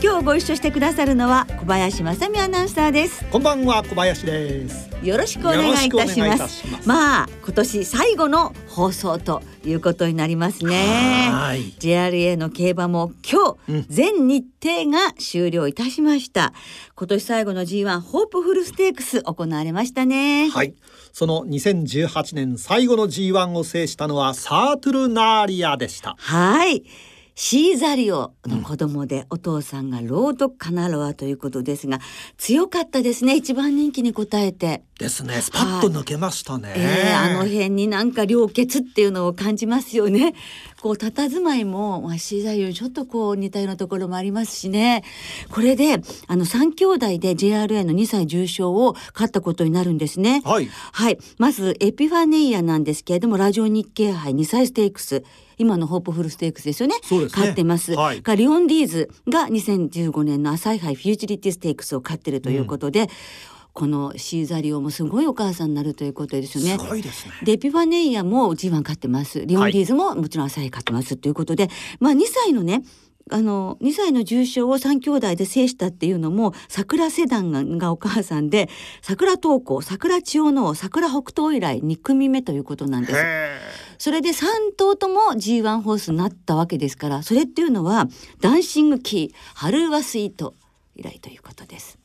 今日ご一緒してくださるのは小林正美アナウンサーです。こんばんは小林です。よろしくお願いいたします。まあ今年最後の放送ということになりますね。JRA の競馬も今日、全日程が終了いたしました。今年最後の G1 ホープフルステークス行われましたね。はい。その2018年最後の G1 を制したのはサートルナーリアでした。はいシーザリオの子供で、お父さんがロードカナロアということですが強かったですね一番人気に応えてですね。スパッと抜けましたね、えー、あの辺になんか良血っていうのを感じますよね。こう佇まいも、まあ、シーザリオちょっとこう似たようなところもありますしね。これであの3兄弟で JRA の2歳重賞を勝ったことになるんですね。はい、はい、まずエピファネイアなんですけれどもラジオ日経杯2歳ステークス。今のホープフルステークスですよね。そうですね。勝ってます。はい。がリオンディーズが2015年の朝日杯フューチュリティステークスを勝ってるということで、このシーザリオもすごいお母さんになるということですよね。すごいですね。でエピファネイアも G1 勝ってます。リオンディーズももちろん朝日勝ってますということで、まあ2歳のねあの2歳の重賞を3兄弟で制したっていうのも桜セダンががお母さんで桜東光桜千代の桜北東以来2組目ということなんです。へそれで3頭とも G1 ホースになったわけですからそれっていうのはダンシングキーハルーワスイート以来ということです。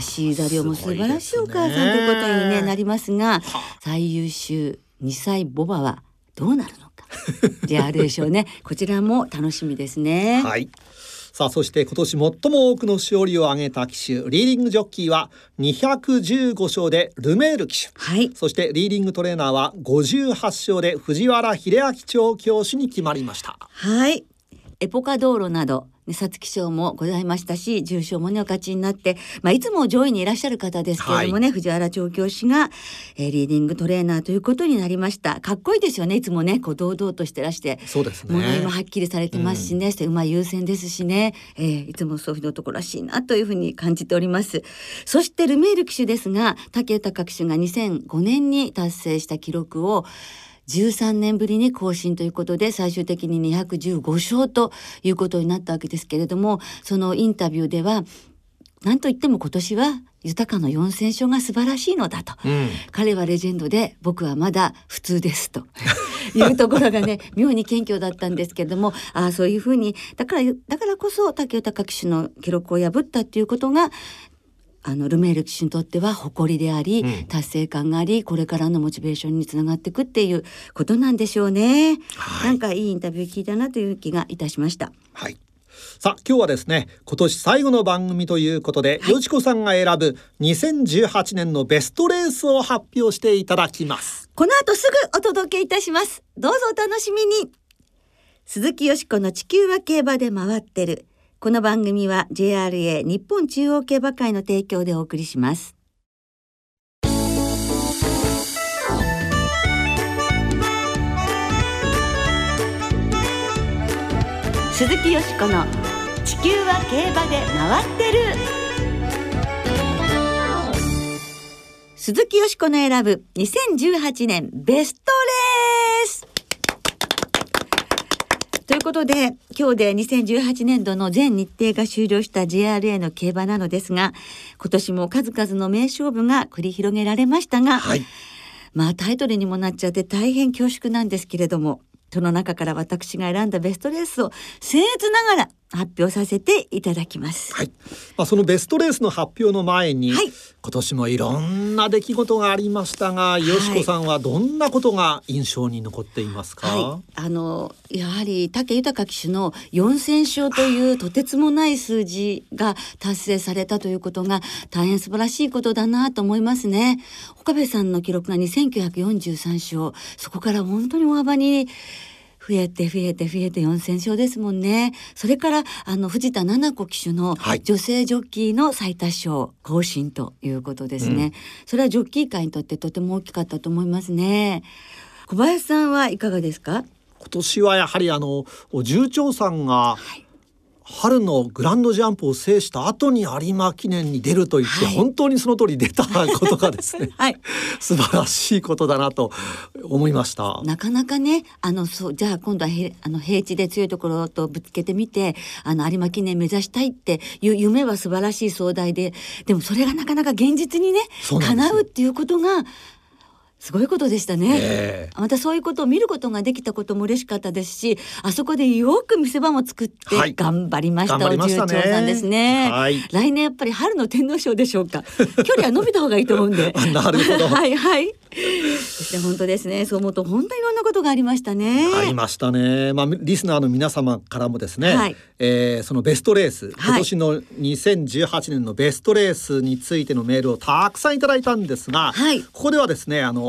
シーザリオも素晴らしいお母さんということに、ね、なりますが最優秀2歳ボバはどうなるのか JRA 賞ね。こちらも楽しみですね。ーはい。さあそして今年最も多くの勝利を挙げた騎手リーディングジョッキーは215勝でルメール騎手。はい。そしてリーディングトレーナーは58勝で藤原秀明調教師に決まりました。はい。エポカ道路など、ね、皐月賞もございましたし、重賞もね、お勝ちになって、まあ、いつも上位にいらっしゃる方ですけれどもね、藤原調教師が、えーリーディングトレーナーということになりました。かっこいいですよね、いつもね、こう、堂々としてらして。そうですね物言いもはっきりされてますしね、そして馬優先ですしね、えーいつもそういうところらしいなというふうに感じております。そしてルメール騎手ですが、武豊騎手が2005年に達成した記録を13年ぶりに更新ということで最終的に215勝ということになったわけですけれどもそのインタビューでは何と言っても今年は豊かの4,000勝が素晴らしいのだと、うん。彼はレジェンドで僕はまだ普通ですと。いうところがね妙に謙虚だったんですけれどもああそういうふうにだからだからこそ武豊騎手の記録を破ったっていうことがあのルメール騎手にとっては誇りであり、うん達成感がありこれからのモチベーションにつながっていくっていうことなんでしょうね。はいなんかいいインタビュー聞いたなという気がいたしました。はい。さあ今日はですね今年最後の番組ということで、よちこさんが選ぶ2018年のベストレースを発表していただきますこの後すぐお届けいたします。どうぞお楽しみに。鈴木よしこの地球は競馬で回ってる。この番組は JRA 日本中央競馬会の提供でお送りします。鈴木よしこの地球は競馬で回ってる。鈴木よしこの選ぶ2018年ベストレースということで今日で2018年度の全日程が終了した JRA の競馬なのですが今年も数々の名勝負が繰り広げられましたが、はい。まあタイトルにもなっちゃって大変恐縮なんですけれどもその中から私が選んだベストレースを僭越ながら発表させていただきます。はい、まあ、そのベストレースの発表の前に、はい。今年もいろんな出来事がありましたが、よしこさんはどんなことが印象に残っていますか、はい、あのやはり武豊騎手の4,000勝というとてつもない数字が達成されたということが大変素晴らしいことだなと思いますね。岡部さんの記録が2943勝。そこから本当に大幅に増えて増えて増えて4,000勝ですもんね。それからあの藤田七子騎手の女性ジョッキーの最多勝更新ということですね、うん、それはジョッキー界にとってとても大きかったと思いますね。小林さんはいかがですか？今年はやはりあの重長さんが、はい春のグランドジャンプを制した後に有馬記念に出ると言って、はい、本当にその通り出たことがですね、はい、素晴らしいことだなと思いました。なかなかねあのそうじゃあ今度はへあの平地で強いところとぶつけてみてあの有馬記念目指したいっていう夢は素晴らしい壮大ででもそれがなかなか現実にね叶うっていうことがすごいことでしたね、え。ー、またそういうことを見ることができたことも嬉しかったですしあそこでよく見せ場も作って頑張りました、はい、お重長さんですね、はい、来年やっぱり春の天皇賞でしょうか。距離は伸びた方がいいと思うんで。なるほど。はいはい。そして本当ですね。そう思うと本当にんなことがありましたね。ありましたね。まあリスナーの皆様からもですね、はい、えー、そのベストレース今年の2018年のベストレースについてのメールをたくさんいただいたんですが、はい、ここではですねあの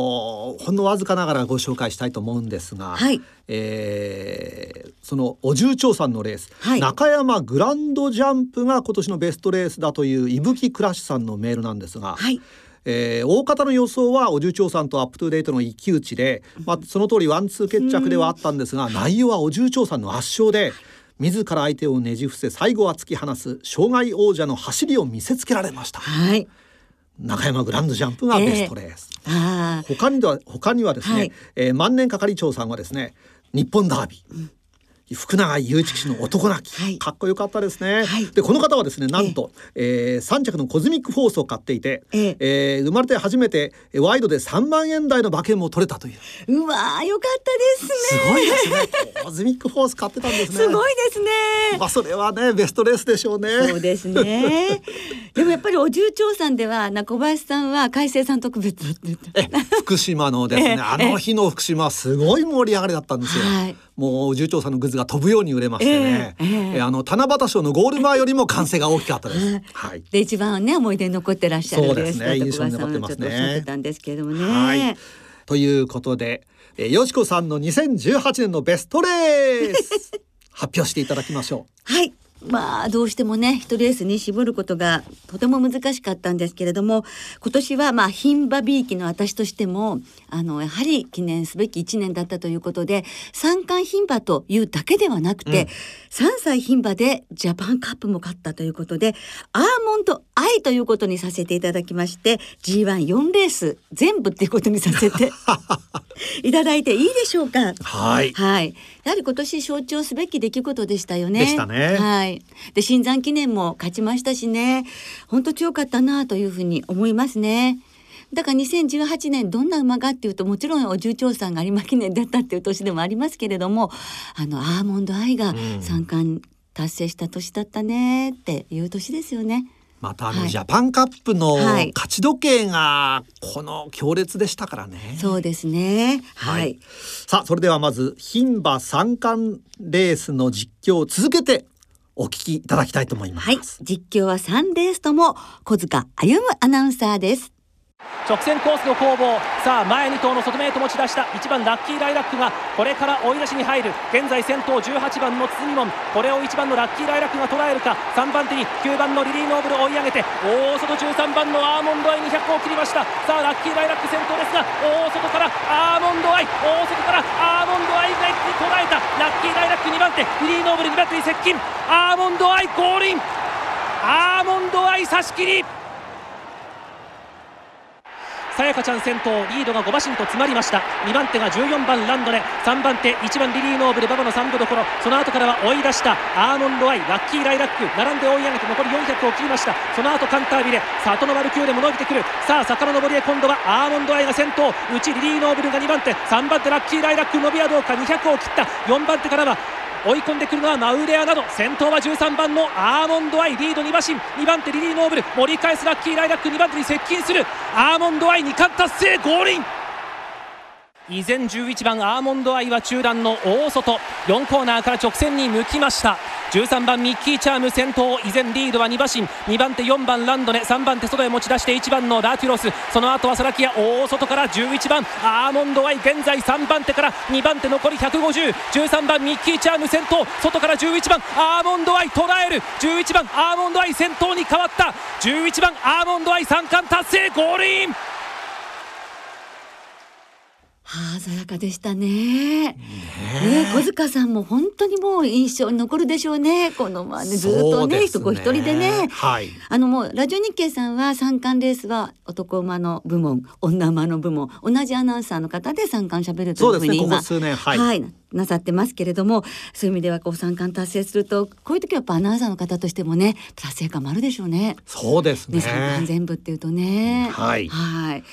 ほんのわずかながらご紹介したいと思うんですが、はい、えー、そのお重長さんのレース、はい、中山グランドジャンプが今年のベストレースだという伊吹クラッシュさんのメールなんですが。はいえー、大方の予想はオジュウチョウサンとアップトゥデイトの一騎打ちで、まあ、その通りワンツー決着ではあったんですが、内容はオジュウチョウサンの圧勝で自ら相手をねじ伏せ最後は突き放す障害王者の走りを見せつけられました。はい。中山グランドジャンプがベストレース、えー、他には他にはですね、はい、えー、万年係長さんはですね日本ダービー、うん福永祐一騎手の男泣き、はい、かっこよかったですね、はい、でこの方はですねなんと、ええー、3着のコズミックフォースを買っていて、ええ。ー、生まれて初めてワイドで3万円台の馬券も取れたという。うわよかったですね。すごいですね。コズミックフォース買ってたんですね。すごいですね。まあそれはねベストレースでしょうね。そうですね。でもやっぱりお重長さんではな小林さんは海星さん特別え福島のですね、あの日の福島すごい盛り上がりだったんですよ、はいもう重長さんのグッズが飛ぶように売れましてね、えーえー、あの七夕賞のゴール前よりも歓声が大きかったです。はい。で一番ね思い出に残ってらっしゃるそうですね印象に残ってますね。たんですけれどもね。はい。ということで、えー、よしこさんの2018年のベストレース 発表していただきましょう。はい。まあどうしてもね一レースに絞ることがとても難しかったんですけれども今年はまあ牝馬びいきの私としてもあのやはり記念すべき1年だったということで三冠牝馬というだけではなくて、うん、3歳牝馬でジャパンカップも勝ったということでアーモンドアイということにさせていただきまして G14 レース全部っていうことにさせて いただいていいでしょうか？はい。はい。やはり今年象徴すべき出来事でしたよね。でしたね。はい。で新山記念も勝ちましたしね、本当強かったなというふうに思いますね。だから2018年どんな馬がっていうともちろんお重長さんが有馬記念だったっていう年でもありますけれどもあのアーモンドアイが三冠達成した年だったねっていう年ですよね。またあの、ジャパンカップの勝ち時計がこの強烈でしたからね。そうですね。はい。はい、さあそれではまず牝馬三冠レースの実況を続けてお聞きいただきたいと思います。はい、実況はサンデースとも小塚歩アナウンサーです。直線コースの攻防。さあ前2頭の外目へと持ち出した。1番ラッキーライラックがこれから追い出しに入る。現在先頭18番の堤門。これを1番のラッキーライラックが捉えるか。3番手に9番のリリーノーブル追い上げて。大外13番のアーモンドアイ200を切りました。さあラッキーライラック先頭ですが大外からアーモンドアイ。大外からアーモンドアイが一気に捉えた。ラッキーライラック2番手リリーノーブル2番手に接近。アーモンドアイゴールインアーモンドアイ差し切り。さやかちゃん先頭リードが5馬身と詰まりました。2番手が14番ランドネ3番手1番リリーノーブル馬場の3度どころ。その後からは追い出したアーモンドアイラッキーライラック。並んで追い上げて残り400を切りました。その後カンタービレ里の丸9でも伸びてくる。さあ坂の上りへ今度はアーモンドアイが先頭。内リリーノーブルが2番手。3番手ラッキーライラック。伸びはどうか。200を切った。4番手からは追い込んでくるのはマウレアなど先頭は13番のアーモンドアイリード2馬身。2番手リリーノーブル。盛り返すラッキーライラック。2番手に接近する。アーモンドアイ2冠達成。ゴールイン。依然11番アーモンドアイは中段の大外。4コーナーから直線に向きました。13番ミッキーチャーム先頭依然リードは2馬身。2番手4番ランドネ3番手外へ持ち出して1番のラティロス。その後はサラキア大外から11番アーモンドアイ現在。3番手から2番手残り15013番ミッキーチャーム先頭外から11番アーモンドアイ捉える。11番アーモンドアイ先頭に変わった。11番アーモンドアイ3冠達成。ゴールイン。鮮やかでしたね。ね小塚さんも本当にもう印象に残るでしょうね。このまあねずっとね人一人でね。はい。あのもうラジオ日経さんは三冠レースは男馬の部門、女馬の部門、同じアナウンサーの方で三冠しゃべるというふうに今、ね、はい、はいなさってますけれどもそういう意味ではこう三冠達成するとこういう時はやっぱアナウンサーの方としてもね達成感もあるでしょうね。そうですね。三冠全部っていうとね。はい。はい。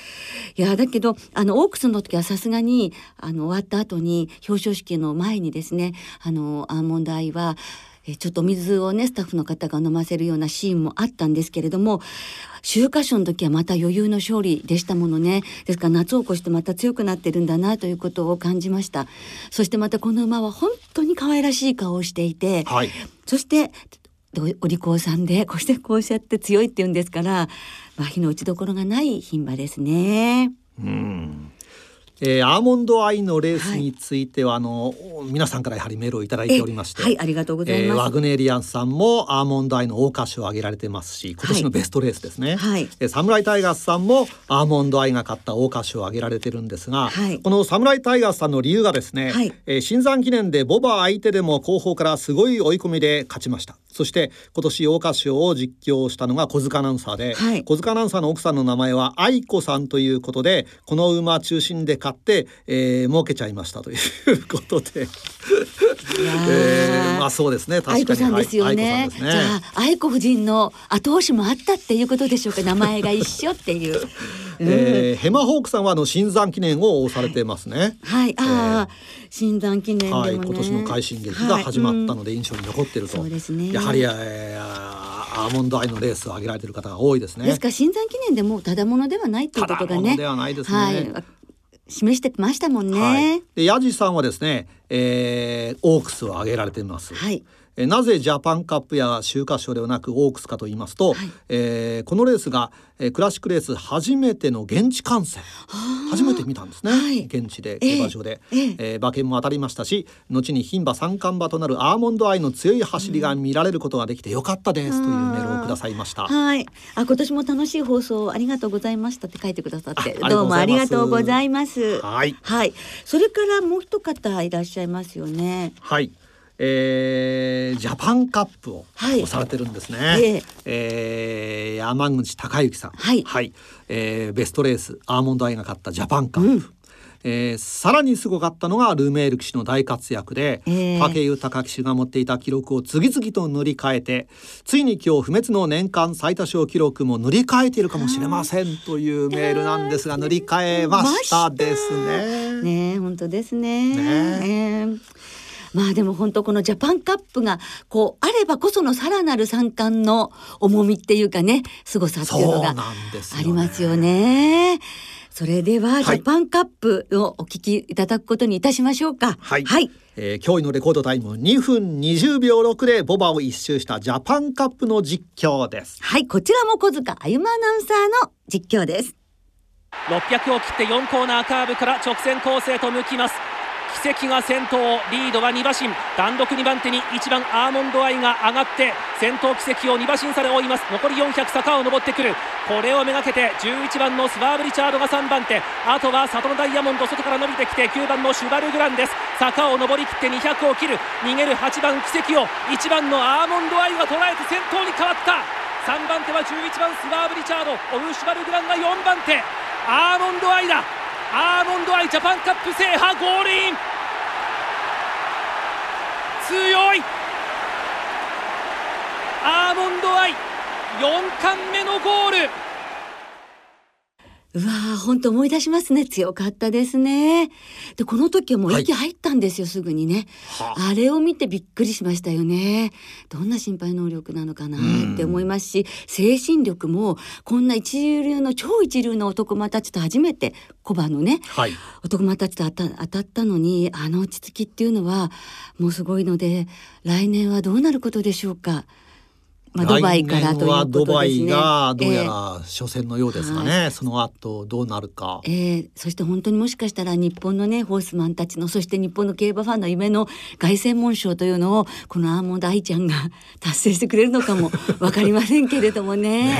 いやだけどあのオークスの時はさすがにあの終わった後に表彰式の前にですねあのアーモンドアイはえちょっと水をねスタッフの方が飲ませるようなシーンもあったんですけれども秋華賞の時はまた余裕の勝利でしたものね。ですから夏を越してまた強くなってるんだなということを感じました。そしてまたこの馬は本当に可愛らしい顔をしていて、はい、そしてお利口さんでこうしてこうしちゃって強いっていうんですから、まあ、火の打ちどころがない牝馬ですね。うんえー、アーモンドアイのレースについては、はい、あの皆さんからやはりメールをいただいておりまして、はいありがとうございます、えー、ワグネリアンさんもアーモンドアイの大歌手を挙げられてますし今年のベストレースですね、はい、えー、サムライタイガースさんもアーモンドアイが勝った大歌手を挙げられてるんですが、はい、このサムライタイガースさんの理由がですね、はい、えー、新山記念でボバ相手でも後方からすごい追い込みで勝ちましたそして今年桜花賞を実況したのが小塚アナウンサーで、はい、小塚アナウンサーの奥さんの名前は愛子さんということでこの馬中心で勝って、えー、儲けちゃいましたということで。えー、まあそうですね。愛子さんですよね、はい、ね。じゃあ愛子夫人の後押しもあったっていうことでしょうか。名前が一緒っていう、うん、えー、ヘマホークさんはあの新山記念を押されてますねはい、ああ、えー新山記念、ね、はい、今年の快進撃が始まったので印象に残ってると、はいうん、ね、やはり、えー、アーモンドアイのレースを挙げられてる方が多いですね。ですから新山記念でもただものではないということがね。ではないですね。はい示してましたもんね。はい、でヤジさんはですね、えー、オークスを挙げられています。はい。えなぜジャパンカップや秋華賞ではなくオークスかと言いますと、はい、えー、このレースが、えー、クラシックレース初めての現地観戦。初めて見たんですね、はい、現地で競馬場で、えー、えー、馬券も当たりましたし後に牝馬三冠馬となるアーモンドアイの強い走りが見られることができてよかったですというメールをくださいました。はい。あ今年も楽しい放送ありがとうございましたって書いてくださってどうもありがとうございます。はい、はい、それからもう一方いらっしゃいますよね。はいえー、ジャパンカップを、はい、されてるんですね。えー、えー、山口孝之さん、はい、はい、えー、ベストレースアーモンドアイが勝ったジャパンカップ。うん。えー、さらにすごかったのがルメール騎手の大活躍で、えー、武豊騎手が持っていた記録を次々と塗り替えてついに今日不滅の年間最多勝記録も塗り替えているかもしれませんというメールなんですが、塗り替えましたですね。ね本当ですね。ねえ。ーまあでも本当このジャパンカップがこうあればこそのさらなる三冠の重みっていうかね凄さっていうのがありますよね。それではジャパンカップをお聞きいただくことにいたしましょうか。はい。はい、えー、驚異のレコードタイム2分20秒6でボバを一周したジャパンカップの実況です。はい、こちらも小塚歩アナウンサーの実況です。600を切って4コーナーカーブから直線コースへと向きます。奇跡が先頭リードは2馬身。単独2番手に1番アーモンドアイが上がって先頭奇跡を2馬身差で追います。残り400坂を上ってくる。これをめがけて11番のスワーブ・リチャードが3番手。あとは里のダイヤモンド外から伸びてきて9番のシュバルグランです。坂を上りきって200を切る。逃げる8番奇跡を1番のアーモンドアイが捉えて先頭に変わった。3番手は11番スワーブ・リチャード。オルシュバルグランが4番手。アーモンドアイだ。アーモンドアイジャパンカップ制覇ゴールイン。強い。アーモンドアイ4冠目のゴール。うわー本当思い出しますね。強かったですね。でこの時はもう息入ったんですよ、はい、すぐにね。あ。れを見てびっくりしましたよね。どんな心配能力なのかなって思いますし精神力もこんな一流の超一流の男間たちと初めてコバのね、はい、男間たちと当たったのにあの落ち着きっていうのはもうすごいので来年はどうなることでしょうか。まあ、ドバイからということですね。ドバイがどうやら初戦のようですがね、えー、その後どうなるか、えー、そして本当にもしかしたら日本のねホースマンたちのそして日本の競馬ファンの夢の凱旋門賞というのをこのアーモンドアイちゃんが 達成してくれるのかもわかりませんけれどもね。ね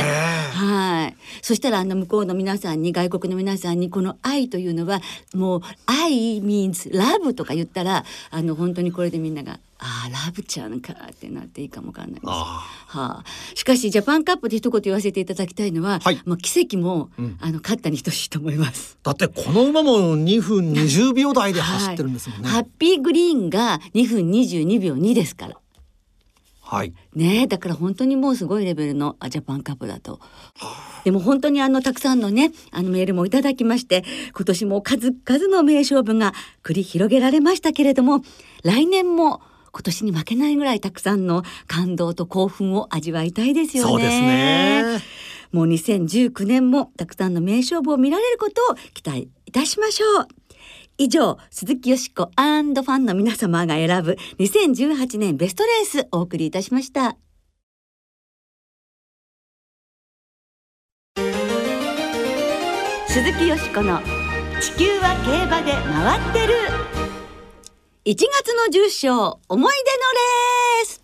はい。そしたらあの向こうの皆さんに外国の皆さんにこの愛というのはもう愛 means love とか言ったらあの本当にこれでみんながああラブちゃんかってなっていいかもわかんないです。はあ、しかしジャパンカップで一言言わせていただきたいのは、はい、まあ奇跡も、うん、あの勝ったに等しいと思います。だってこの馬も2分20秒台で走ってるんですもんね。はい、ハッピーグリーンが2分22秒2ですから。はい。ねだから本当にもうすごいレベルのジャパンカップだと。でも本当にあのたくさんのねあのメールもいただきまして今年も数々の名勝負が繰り広げられましたけれども来年も今年に負けないぐらいたくさんの感動と興奮を味わいたいですよね。そうですね。もう2019年もたくさんの名勝負を見られることを期待いたしましょう。以上、鈴木よしこファンの皆様が選ぶ2018年ベストレースお送りいたしました。鈴木よしこの地球は競馬で回ってる。1月の重賞思い出のレース。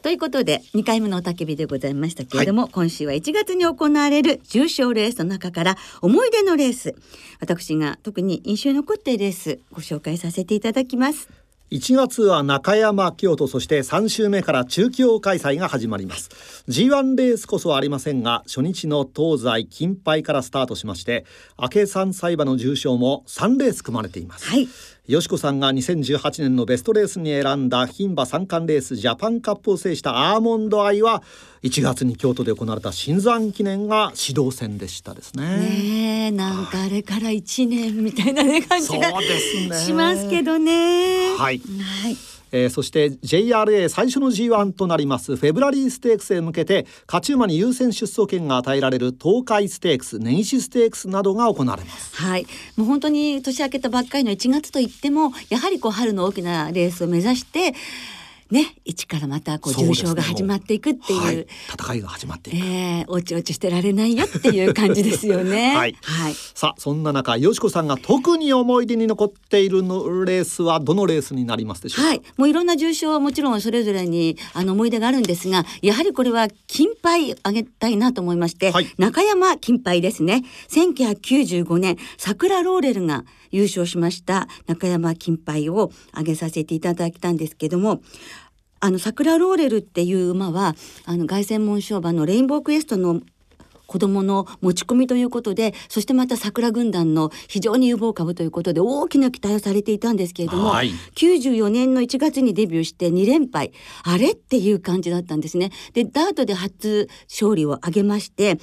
ということで2回目のおたけびでございましたけれども、はい、今週は1月に行われる重賞レースの中から思い出のレース。私が特に印象に残っているレースご紹介させていただきます。1月は中山京都そして3週目から中京開催が始まります。G1 レースこそはありませんが初日の東西金杯からスタートしまして明け3歳馬の重賞も3レース組まれています、はい。よしこさんが2018年のベストレースに選んだ牝馬三冠レースジャパンカップを制したアーモンドアイは1月に京都で行われた新山記念が指導戦でしたですね。ねなんかあれから1年みたいなね感じがしますけどね。はい、はいえー、そして JRA 最初の G1 となりますフェブラリーステークスへ向けて勝ち馬に優先出走権が与えられる東海ステークス根岸ステークスなどが行われます。はい。もう本当に年明けたばっかりの1月といってもやはりこう春の大きなレースを目指してね一からまたこう重賞が始まっていくっていう、はい、戦いが始まっていく、えー、おちおちしてられないよっていう感じですよね。はい、はい、さあそんな中よしこさんが特に思い出に残っているのレースはどのレースになりますでしょうか？はい。もういろんな重賞はもちろんそれぞれにあの思い出があるんですがやはりこれは金杯あげたいなと思いまして、はい、中山金杯ですね。1995年桜ローレルが優勝しました中山金杯を挙げさせていただいたんですけどもあの桜ローレルっていう馬はあの凱旋門賞馬のレインボークエストの子供の持ち込みということでそしてまた桜軍団の非常に有望株ということで大きな期待をされていたんですけれども、はい、94年の1月にデビューして2連敗。あれっていう感じだったんですね。でダートで初勝利を挙げまして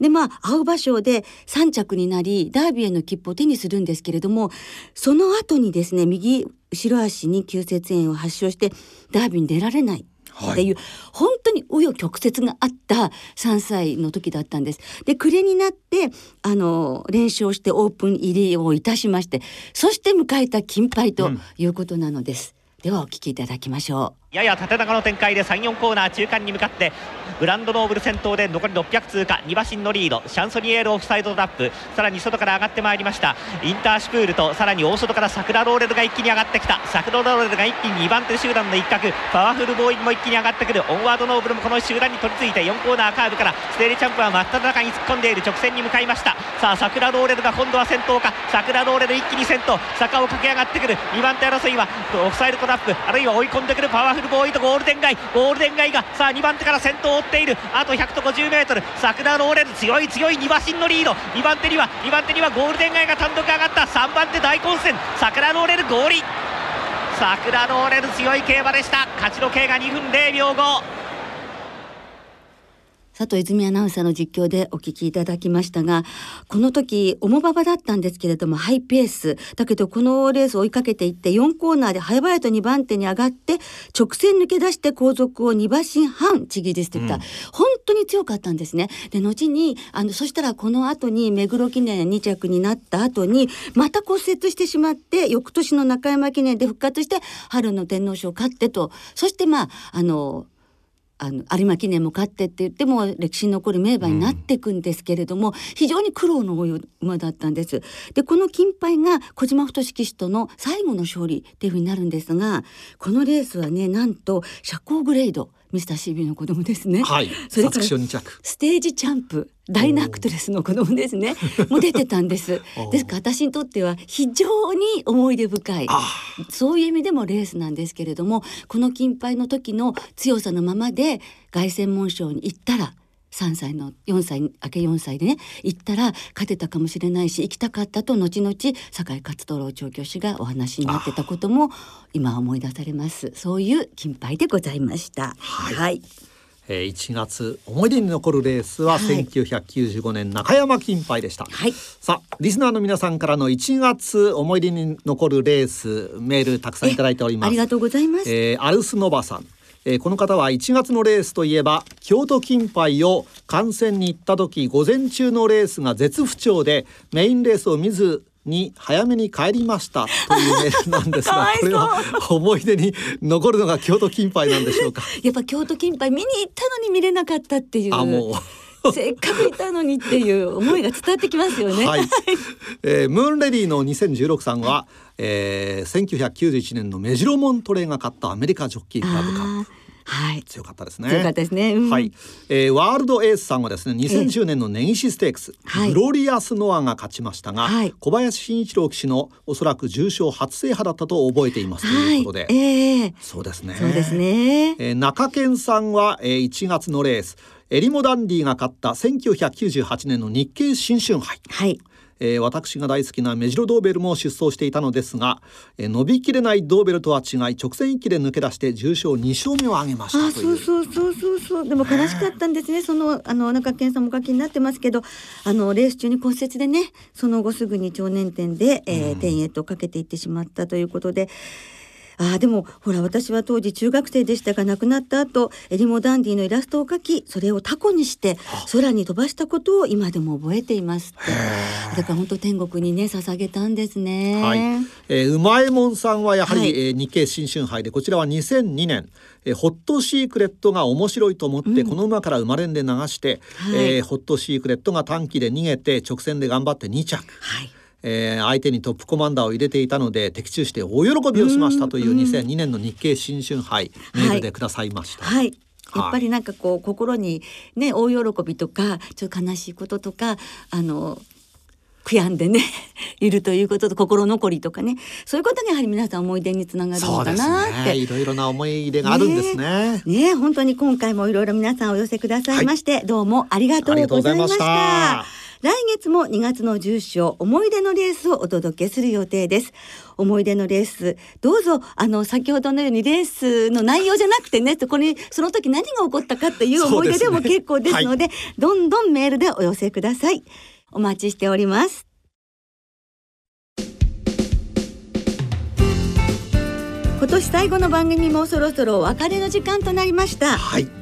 でまあ青葉賞で3着になりダービーへの切符を手にするんですけれどもその後にですね右後ろ足に急接炎を発症してダービーに出られないっていう、はい、本当に紆余曲折があった3歳の時だったんです。で暮れになってあの練習をしてオープン入りをいたしましてそして迎えた金杯ということなのです。うん、ではお聞きいただきましょう。やや縦長の展開で34コーナー中間に向かってグランドノーブル先頭で残り600通過2馬身のリードシャンソニエールオフサイドトラップさらに外から上がってまいりました。インターシュプールとさらに大外からサクラローレルが一気に上がってきた。桜ローレルが一気に2番手集団の一角パワフルボーイも一気に上がってくる。オンワードノーブルもこの集団に取り付いて4コーナーカーブからステージチャンプは真っ只中に突っ込んでいる直線に向かいました。さあサクラローレルが今度は先頭か。サクラローレル一気に先頭坂を駆け上がってくる。2番手争いはオフサイドトラップあるいは追い込んでくるパワフルボーイとゴールデンアイゴールデンアイがさあ2番手から先頭を追っている。あと100と 50m サクラローレル強い強い。2馬身のリード。2番手には2番手にはゴールデンアイが単独上がった。3番手大混戦。桜ローレル合理桜ローレル強い競馬でした。勝ちの計が2分0秒5佐藤泉アナウンサーの実況でお聞きいただきましたがこの時重馬場だったんですけれどもハイペース。だけどこのレースを追いかけていって4コーナーで早々と2番手に上がって直線抜け出して後続を2馬身半ちぎり捨てた、うん、本当に強かったんですね。で後にあのそしたらこの後に目黒記念2着になった後にまた骨折してしまって翌年の中山記念で復活して春の天皇賞を勝ってと。そしてまああのあの有馬記念も勝ってって言っても歴史に残る名馬になっていくんですけれども、うん、非常に苦労の多い馬だったんです。でこの金杯が小島太騎手との最後の勝利っていうふうになるんですがこのレースはねなんと社交グレードミスターシービーの子供ですね。はい。それからステージチャンプダイナクトレスの子供ですね。も出てたんです。ですから私にとっては非常に思い出深いそういう意味でもレースなんですけれどもこの金杯の時の強さのままで凱旋門賞に行ったら3歳の4歳明け4歳でね行ったら勝てたかもしれないし行きたかったと後々酒井勝太郎調教師がお話になってたことも今思い出されます。そういう金杯でございました。はい、はい。えー、1月思い出に残るレースは1995年中山金杯でした、はい、さあリスナーの皆さんからの1月思い出に残るレースメールたくさんいただいております。ありがとうございます、えー、アルスノバさんえー、この方は1月のレースといえば京都金杯を観戦に行った時午前中のレースが絶不調でメインレースを見ずに早めに帰りましたというメールなんですがこれは思い出に残るのが京都金杯なんでしょうかやっぱ京都金杯見に行ったのに見れなかったっていうあもう。せっかくいたのにっていう思いが伝わってきますよね。はい、えー、ムーンレディの2016さんは、えー、1991年のメジロモントレーが勝ったアメリカジョッキークラブカップ。はい、強かったですね。強かったですね。うん、はい、えー、ワールドエースさんはですね、2010年の根岸ステークス、はい、グロリアスノアが勝ちましたが、はい、小林慎一郎騎手のおそらく重賞初制覇だったと覚えていますということで、はい、えー、そうですね。そうですね。えー、中堅さんは、えー、1月のレース。エリモダンディが勝った1998年の日経新春杯、はい、えー、私が大好きなメジロドーベルも出走していたのですが、えー、伸びきれないドーベルとは違い直線一気で抜け出して重賞2勝目を挙げましたそうそうそうそうそう。でも悲しかったんですね。そのあの中堅さんもお書きになってますけどあのレース中に骨折でねその後すぐに超年点で、えー、とかけていってしまったということで。あでもほら私は当時中学生でしたが亡くなった後エリモダンディのイラストを描きそれをタコにして空に飛ばしたことを今でも覚えています。ってだから本当天国にね捧げたんですね。はい。えー、うまえもんさんはやはり、はい、えー、日経新春杯でこちらは2002年。えー、ホットシークレットが面白いと思って、うん、この馬から生まれんで流して、はい、えー、ホットシークレットが短期で逃げて直線で頑張って2着。はいえー、相手にトップコマンダーを入れていたので的中して大喜びをしましたという2002年の日経新春杯メールでくださいました。はい、はい。やっぱりなんかこう心にね大喜びとかちょっと悲しいこととかあの悔やんでね いるということと心残りとかねそういうことがやはり皆さん思い出につながるのかなって、ね、いろいろな思い出があるんですね。ね、ね、本当に今回もいろいろ皆さんお寄せくださいまして、はい、どうもありがとうございました。来月も2月の重賞思い出のレースをお届けする予定です。思い出のレースどうぞあの先ほどのようにレースの内容じゃなくてねそこにその時何が起こったかっていう思い出でも結構ですので、ねはい、どんどんメールでお寄せください。お待ちしております。今年最後の番組もそろそろお別れの時間となりました。はい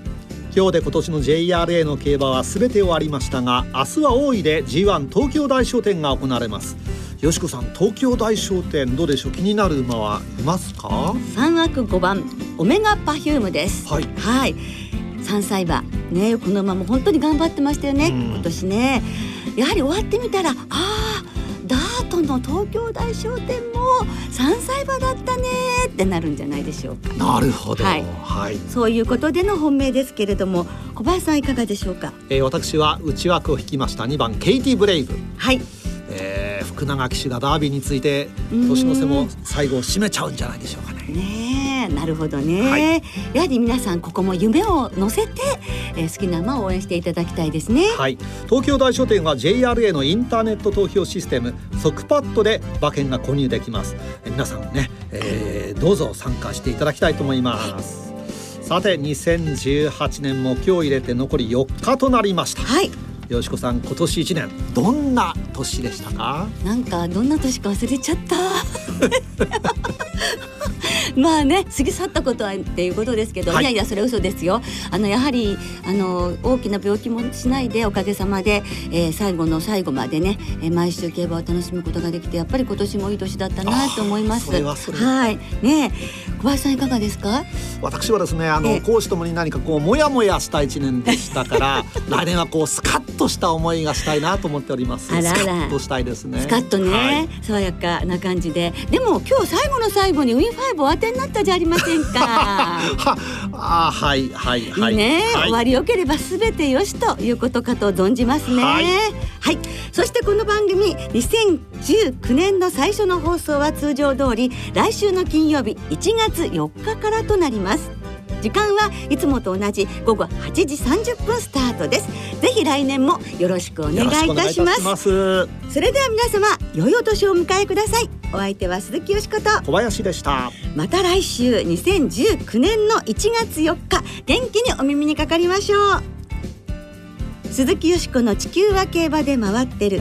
今日で今年の JRA の競馬は全て終わりましたが明日は大井で G1 東京大賞典が行われます。よしこさん東京大賞典どうでしょう？気になる馬はいますか？三枠5番オメガパフュームです。はい、はい、3歳馬。ねこの馬も本当に頑張ってましたよね、今年ね。やはり終わってみたらああの東京大賞典も3歳馬だったねってなるんじゃないでしょうか。なるほど、はい、はい、そういうことでの本命ですけれども小林さんいかがでしょうか？えー、私は内枠を引きました2番ケイティブレイブ。はい。えー、福永騎手がダービーについて年の瀬も最後を締めちゃうんじゃないでしょうかね。ねなるほどね、はい、やはり皆さんここも夢を乗せて、えー、好きな馬を応援していただきたいですね。はい。東京大書店は JRA のインターネット投票システム即パッドで馬券が購入できます、えー、皆さんね、えー、どうぞ参加していただきたいと思います。さて2018年も今日入れて残り4日となりました。はい。よしこさん今年一年どんな年でしたか？なんかどんな年か忘れちゃった まあね過ぎ去ったことはっていうことですけど、はい、いやいやそれ嘘ですよ。あのやはりあの大きな病気もしないでおかげさまで、えー、最後の最後までね、えー、毎週競馬を楽しむことができてやっぱり今年もいい年だったなと思います。はい。ね小林さんいかがですか？私はですねあの講師ともに何かこうモヤモヤした一年でしたから 来年はこうスカッとした思いがしたいなと思っております。あらら。スカッとしたいですね。スカッとね、はい、爽やかな感じで。でも今日最後の最後にウィンファイブお当てになったじゃありませんか。はあはいはいはい。ね、はい、終わりよければすべてよしということかと存じますね。はい、はい、そしてこの番組2019年の最初の放送は通常通り来週の金曜日1月4日からとなります。時間はいつもと同じ午後8時30分スタートです。ぜひ来年もよろしくお願いいたします。それでは皆様良いお年をお迎えください。お相手は鈴木よしこと。小林でした。また来週2019年の1月4日元気にお耳にかかりましょう。鈴木よしこの地球は競馬で回ってる